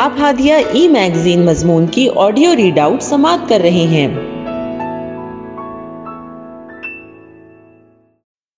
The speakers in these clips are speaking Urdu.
آپ ہادیہ ای میگزین مضمون کی آڈیو ریڈ آؤٹ سماعت کر رہے ہیں۔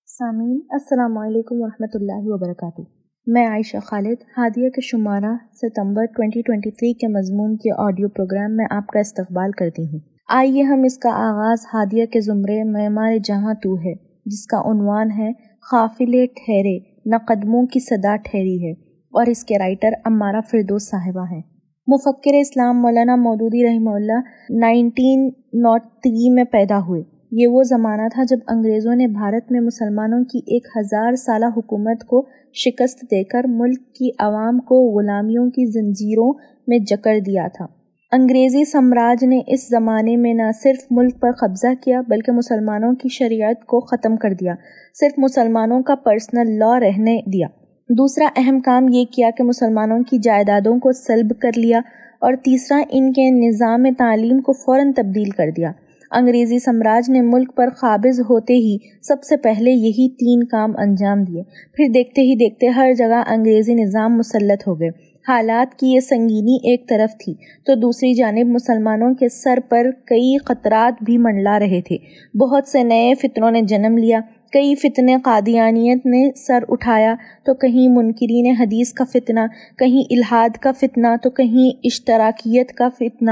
سامعین، السلام علیکم ورحمۃ اللہ وبرکاتہ۔ میں عائشہ خالد، ہادیہ کے شمارہ ستمبر 2023 کے مضمون کے آڈیو پروگرام میں آپ کا استقبال کرتی ہوں۔ آئیے ہم اس کا آغاز ہادیہ کے زمرے معمار جہاں تو ہے، جس کا عنوان ہے قافلے ٹھہرے، نہ قدموں کی صدا ٹھہری ہے۔ اور اس کے رائٹر امارہ فردوس صاحبہ ہیں۔ مفکر اسلام مولانا مودودی رحمہ اللہ نائنٹین ناٹ تھری میں پیدا ہوئے۔ یہ وہ زمانہ تھا جب انگریزوں نے بھارت میں مسلمانوں کی ایک ہزار سالہ حکومت کو شکست دے کر ملک کی عوام کو غلامیوں کی زنجیروں میں جکڑ دیا تھا۔ انگریزی سمراج نے اس زمانے میں نہ صرف ملک پر قبضہ کیا، بلکہ مسلمانوں کی شریعت کو ختم کر دیا۔ صرف مسلمانوں کا پرسنل لا رہنے دیا۔ دوسرا اہم کام یہ کیا کہ مسلمانوں کی جائیدادوں کو سلب کر لیا اور تیسرا، ان کے نظام تعلیم کو فوراً تبدیل کر دیا۔ انگریزی سمراج نے ملک پر قابض ہوتے ہی سب سے پہلے یہی تین کام انجام دیے۔ پھر دیکھتے ہی دیکھتے ہر جگہ انگریزی نظام مسلط ہو گئے۔ حالات کی یہ سنگینی ایک طرف تھی، تو دوسری جانب مسلمانوں کے سر پر کئی خطرات بھی منڈلا رہے تھے۔ بہت سے نئے فطروں نے جنم لیا۔ کئی فتنے قادیانیت نے سر اٹھایا تو کہیں منکرین حدیث کا فتنہ، کہیں الہاد کا فتنہ تو کہیں اشتراکیت کا فتنہ۔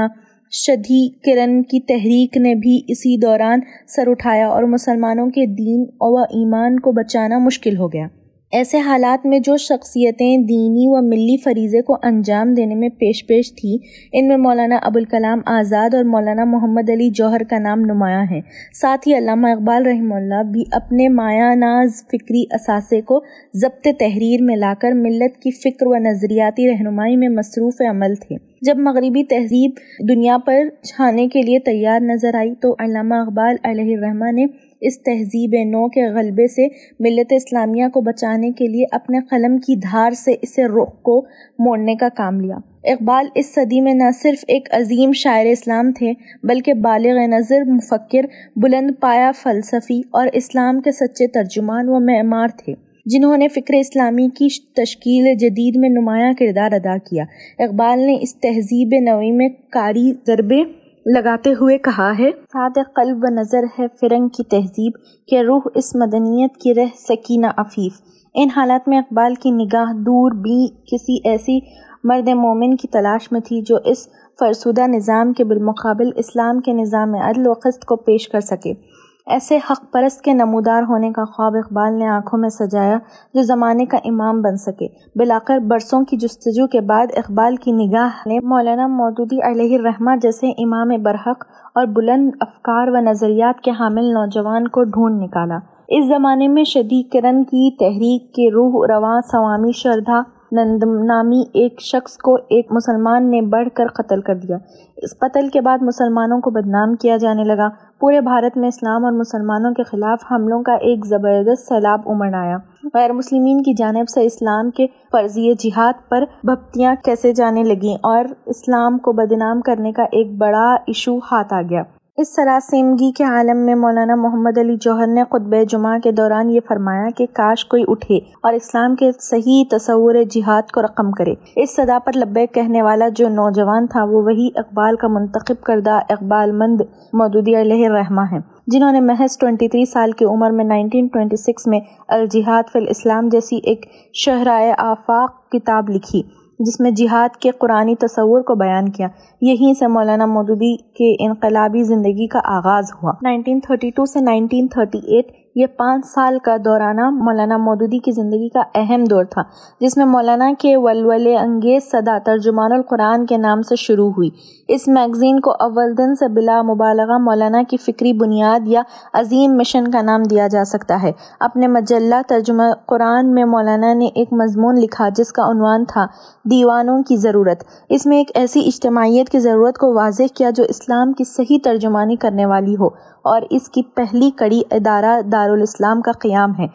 شدھی کرن کی تحریک نے بھی اسی دوران سر اٹھایا اور مسلمانوں کے دین و ایمان کو بچانا مشکل ہو گیا۔ ایسے حالات میں جو شخصیتیں دینی و ملی فریضے کو انجام دینے میں پیش پیش تھیں ان میں مولانا ابوالکلام آزاد اور مولانا محمد علی جوہر کا نام نمایاں ہے۔ ساتھ ہی علامہ اقبال رحمہ اللہ بھی اپنے مایا ناز فکری اثاثے کو ضبط تحریر میں لا کر ملت کی فکر و نظریاتی رہنمائی میں مصروف عمل تھے۔ جب مغربی تہذیب دنیا پر چھانے کے لیے تیار نظر آئی تو علامہ اقبال علیہ الرحمٰ نے اس تہذیب نو کے غلبے سے ملت اسلامیہ کو بچانے کے لیے اپنے قلم کی دھار سے اسے رخ کو موڑنے کا کام لیا۔ اقبال اس صدی میں نہ صرف ایک عظیم شاعر اسلام تھے، بلکہ بالغ نظر، مفکر، بلند پایا فلسفی اور اسلام کے سچے ترجمان و معمار تھے، جنہوں نے فکر اسلامی کی تشکیل جدید میں نمایاں کردار ادا کیا۔ اقبال نے اس تہذیب نوی میں کاری ضربے لگاتے ہوئے کہا ہے ساتھ قلب و نظر ہے فرنگ کی تہذیب کہ روح اس مدنیت کی رہ سکینہ عفیف۔ ان حالات میں اقبال کی نگاہ دور بھی کسی ایسی مرد مومن کی تلاش میں تھی جو اس فرسودہ نظام کے بالمقابل اسلام کے نظام عدل و قسط کو پیش کر سکے۔ ایسے حق پرست کے نمودار ہونے کا خواب اقبال نے آنکھوں میں سجایا جو زمانے کا امام بن سکے۔ بلاکر برسوں کی جستجو کے بعد اقبال کی نگاہ نے مولانا مودودی علیہ الرحمہ جیسے امام برحق اور بلند افکار و نظریات کے حامل نوجوان کو ڈھونڈ نکالا۔ اس زمانے میں شدی کرن کی تحریک کے روح رواں، سوامی شردھا نند نامی ایک شخص کو ایک مسلمان نے بڑھ کر قتل کر دیا۔ اس قتل کے بعد مسلمانوں کو بدنام کیا جانے لگا۔ پورے بھارت میں اسلام اور مسلمانوں کے خلاف حملوں کا ایک زبردست سیلاب امڑ آیا۔ غیر مسلمین کی جانب سے اسلام کے فرضی جہاد پر بھپتیاں کیسے جانے لگیں اور اسلام کو بدنام کرنے کا ایک بڑا ایشو ہاتھ آ گیا۔ اس سراسیمگی کے عالم میں مولانا محمد علی جوہر نے خطب جمعہ کے دوران یہ فرمایا کہ کاش کوئی اٹھے اور اسلام کے صحیح تصور جہاد کو رقم کرے۔ اس صدا پر لبیک کہنے والا جو نوجوان تھا وہ وہی اقبال کا منتخب کردہ اقبال مند مودودی علیہ الرحمہ ہے، جنہوں نے محض 23 سال کی عمر میں 1926 میں الجہاد فی الاسلام جیسی ایک شہرائے آفاق کتاب لکھی۔ جس میں جہاد کے قرآنی تصور کو بیان کیا۔ یہیں سے مولانا مودودی کے انقلابی زندگی کا آغاز ہوا۔ 1932 سے 1938 یہ پانچ سال کا دورانہ مولانا مودودی کی زندگی کا اہم دور تھا، جس میں مولانا کے ولول انگیز صدا ترجمان القرآن کے نام سے شروع ہوئی۔ اس میگزین کو اول دن سے بلا مبالغہ مولانا کی فکری بنیاد یا عظیم مشن کا نام دیا جا سکتا ہے۔ اپنے مجلہ ترجمہ قرآن میں مولانا نے ایک مضمون لکھا جس کا عنوان تھا، دیوانوں کی ضرورت۔ اس میں ایک ایسی اجتماعیت کی ضرورت کو واضح کیا جو اسلام کی صحیح ترجمانی کرنے والی ہو۔ اور اس کی پہلی کڑی ادارہ دارالاسلام کا قیام ہے۔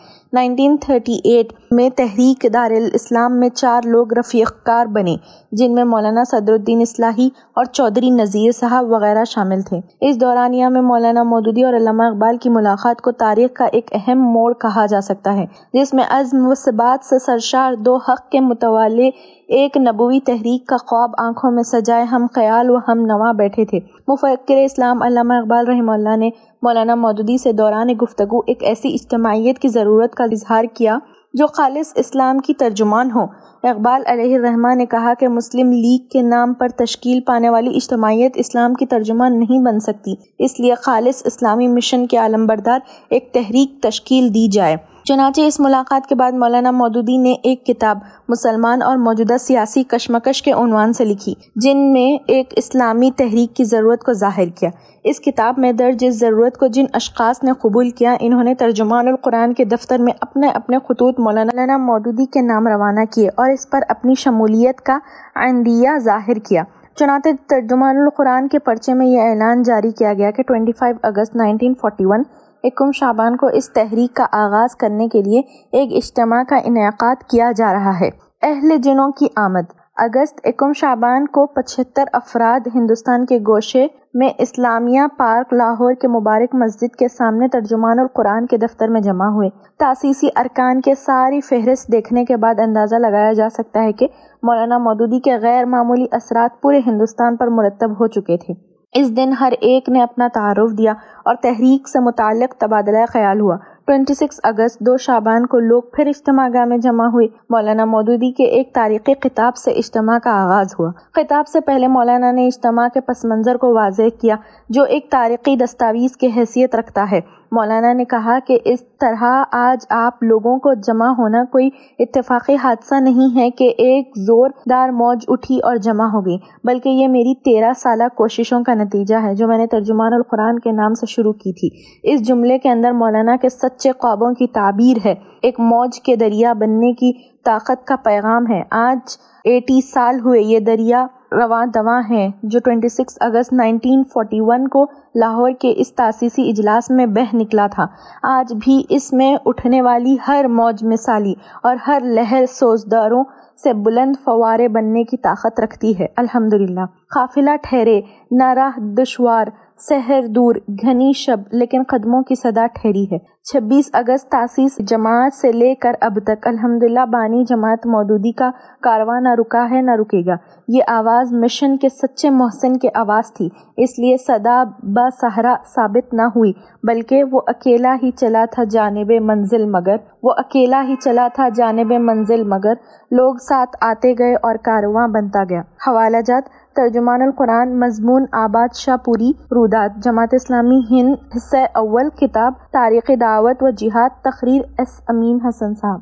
1938 میں تحریک دار الاسلام میں چار لوگ رفیق کار بنے، جن میں مولانا صدر الدین اصلاحی اور چودھری نذیر صاحب وغیرہ شامل تھے۔ اس دورانیہ میں مولانا مودودی اور علامہ اقبال کی ملاقات کو تاریخ کا ایک اہم موڑ کہا جا سکتا ہے، جس میں عزم و ثبات سے سرشار دو حق کے متوالے ایک نبوی تحریک کا خواب آنکھوں میں سجائے ہم خیال و ہم نواں بیٹھے تھے۔ مفکر اسلام علامہ اقبال رحمہ اللہ نے مولانا مودودی سے دوران گفتگو ایک ایسی اجتماعیت کی ضرورت کا اظہار کیا جو خالص اسلام کی ترجمان ہو۔ اقبال علیہ الرحمٰ نے کہا کہ مسلم لیگ کے نام پر تشکیل پانے والی اجتماعیت اسلام کی ترجمان نہیں بن سکتی، اس لیے خالص اسلامی مشن کے عالم بردار ایک تحریک تشکیل دی جائے۔ چنانچہ اس ملاقات کے بعد مولانا مودودی نے ایک کتاب، مسلمان اور موجودہ سیاسی کشمکش کے عنوان سے لکھی، جن میں ایک اسلامی تحریک کی ضرورت کو ظاہر کیا۔ اس کتاب میں درج اس ضرورت کو جن اشخاص نے قبول کیا، انہوں نے ترجمان القرآن کے دفتر میں اپنے اپنے خطوط مولانا مودودی کے نام روانہ کیے اور اس پر اپنی شمولیت کا عندیہ ظاہر کیا۔ چنانچہ ترجمان القرآن کے پرچے میں یہ اعلان جاری کیا گیا کہ 25 اگست 1941 اکم شابان کو اس تحریک کا آغاز کرنے کے لیے ایک اجتماع کا انعقاد کیا جا رہا ہے۔ اہل جنوں کی آمد۔ اگست اکم شابان کو پچہتر افراد ہندوستان کے گوشے میں اسلامیہ پارک لاہور کے مبارک مسجد کے سامنے ترجمان القرآن کے دفتر میں جمع ہوئے۔ تاسیسی ارکان کے ساری فہرست دیکھنے کے بعد اندازہ لگایا جا سکتا ہے کہ مولانا مودودی کے غیر معمولی اثرات پورے ہندوستان پر مرتب ہو چکے تھے۔ اس دن ہر ایک نے اپنا تعارف دیا اور تحریک سے متعلق تبادلہ خیال ہوا۔ 26 اگست دو شابان کو لوگ پھر اجتماع گاہ میں جمع ہوئے۔ مولانا مودودی کے ایک تاریخی خطاب سے اجتماع کا آغاز ہوا۔ خطاب سے پہلے مولانا نے اجتماع کے پس منظر کو واضح کیا، جو ایک تاریخی دستاویز کی حیثیت رکھتا ہے۔ مولانا نے کہا کہ اس طرح آج آپ لوگوں کو جمع ہونا کوئی اتفاقی حادثہ نہیں ہے کہ ایک زوردار موج اٹھی اور جمع ہو گئی، بلکہ یہ میری تیرہ سالہ کوششوں کا نتیجہ ہے جو میں نے ترجمان القرآن کے نام سے شروع کی تھی۔ اس جملے کے اندر مولانا کے سچے خوابوں کی تعبیر ہے۔ ایک موج کے دریا بننے کی طاقت کا پیغام ہے۔ آج ایٹی سال ہوئے یہ دریا رواں دواں ہیں، جو 26 اگست 1941 کو لاہور کے اس تاسیسی اجلاس میں بہ نکلا تھا۔ آج بھی اس میں اٹھنے والی ہر موج مثالی اور ہر لہر سوزداروں سے بلند فوارے بننے کی طاقت رکھتی ہے۔ الحمدللہ۔ قافلہ ٹھہرے نہ راہ دشوار، سحر دور، گھنی شب، لیکن قدموں کی صدا ٹھہری ہے۔ چھبیس اگست تاسیس جماعت سے لے کر اب تک الحمدللہ بانی جماعت مودودی کا کارواں نہ رکا ہے نہ رکے گا۔ یہ آواز مشن کے سچے محسن کے آواز تھی، اس لیے صدا با سہرا ثابت نہ ہوئی، بلکہ وہ اکیلا ہی چلا تھا جانب منزل مگر۔ وہ اکیلا ہی چلا تھا جانب منزل مگر۔ لوگ ساتھ آتے گئے اور کارواں بنتا گیا۔ حوالہ جات، ترجمان القرآن مضمون آباد شاہ پوری رودات جماعت اسلامی ہند حصہ اول، کتاب تاریخ دعوت و جہاد تقریر ایس امین حسن صاحب۔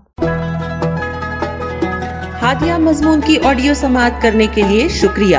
ہادیہ مضمون کی آڈیو سماعت کرنے کے لیے شکریہ۔